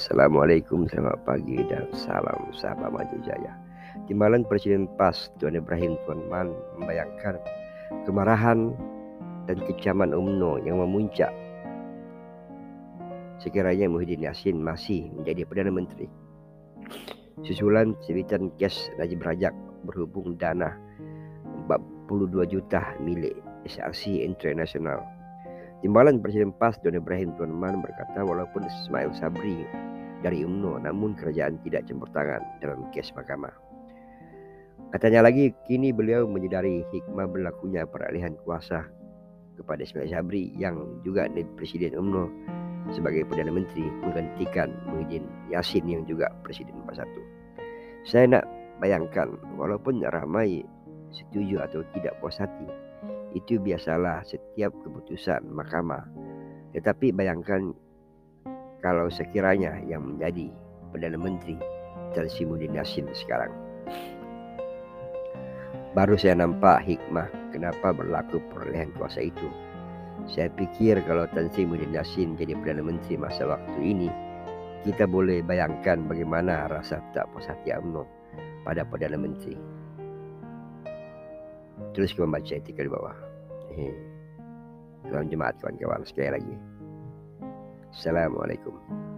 Assalamualaikum, selamat pagi dan salam sahabat maju jaya. Timbalan Presiden PAS Tuan Ibrahim Tuan Man membayangkan kemarahan dan kecaman UMNO yang memuncak sekiranya Muhyiddin Yassin masih menjadi Perdana Menteri. Susulan cebitan kes Najib Rajak berhubung dana 42 juta milik SRC International Timbalan Presiden PAS Don Ibrahim Tuan Man berkata walaupun Ismail Sabri dari UMNO namun kerajaan tidak campur tangan dalam kes mahkamah. Katanya lagi kini beliau menyadari hikmah berlakunya peralihan kuasa kepada Ismail Sabri yang juga Presiden UMNO sebagai Perdana Menteri menggantikan Muhyiddin Yassin yang juga Presiden 41. Saya nak bayangkan walaupun ramai setuju atau tidak puas hati itu biasalah setiap keputusan mahkamah. Tetapi bayangkan kalau sekiranya yang menjadi Perdana Menteri Tersimuddin Yassin sekarang. Baru saya nampak hikmah kenapa berlaku perolehan kuasa itu. Saya pikir kalau Tan Sri Muhyiddin Yassin jadi Perdana Menteri masa waktu ini, kita boleh bayangkan bagaimana rasa tak puas hati UMNO pada Perdana Menteri. Terus kita membaca etika di bawah. Salam jemaat kawan-kawan sekali lagi. Assalamualaikum.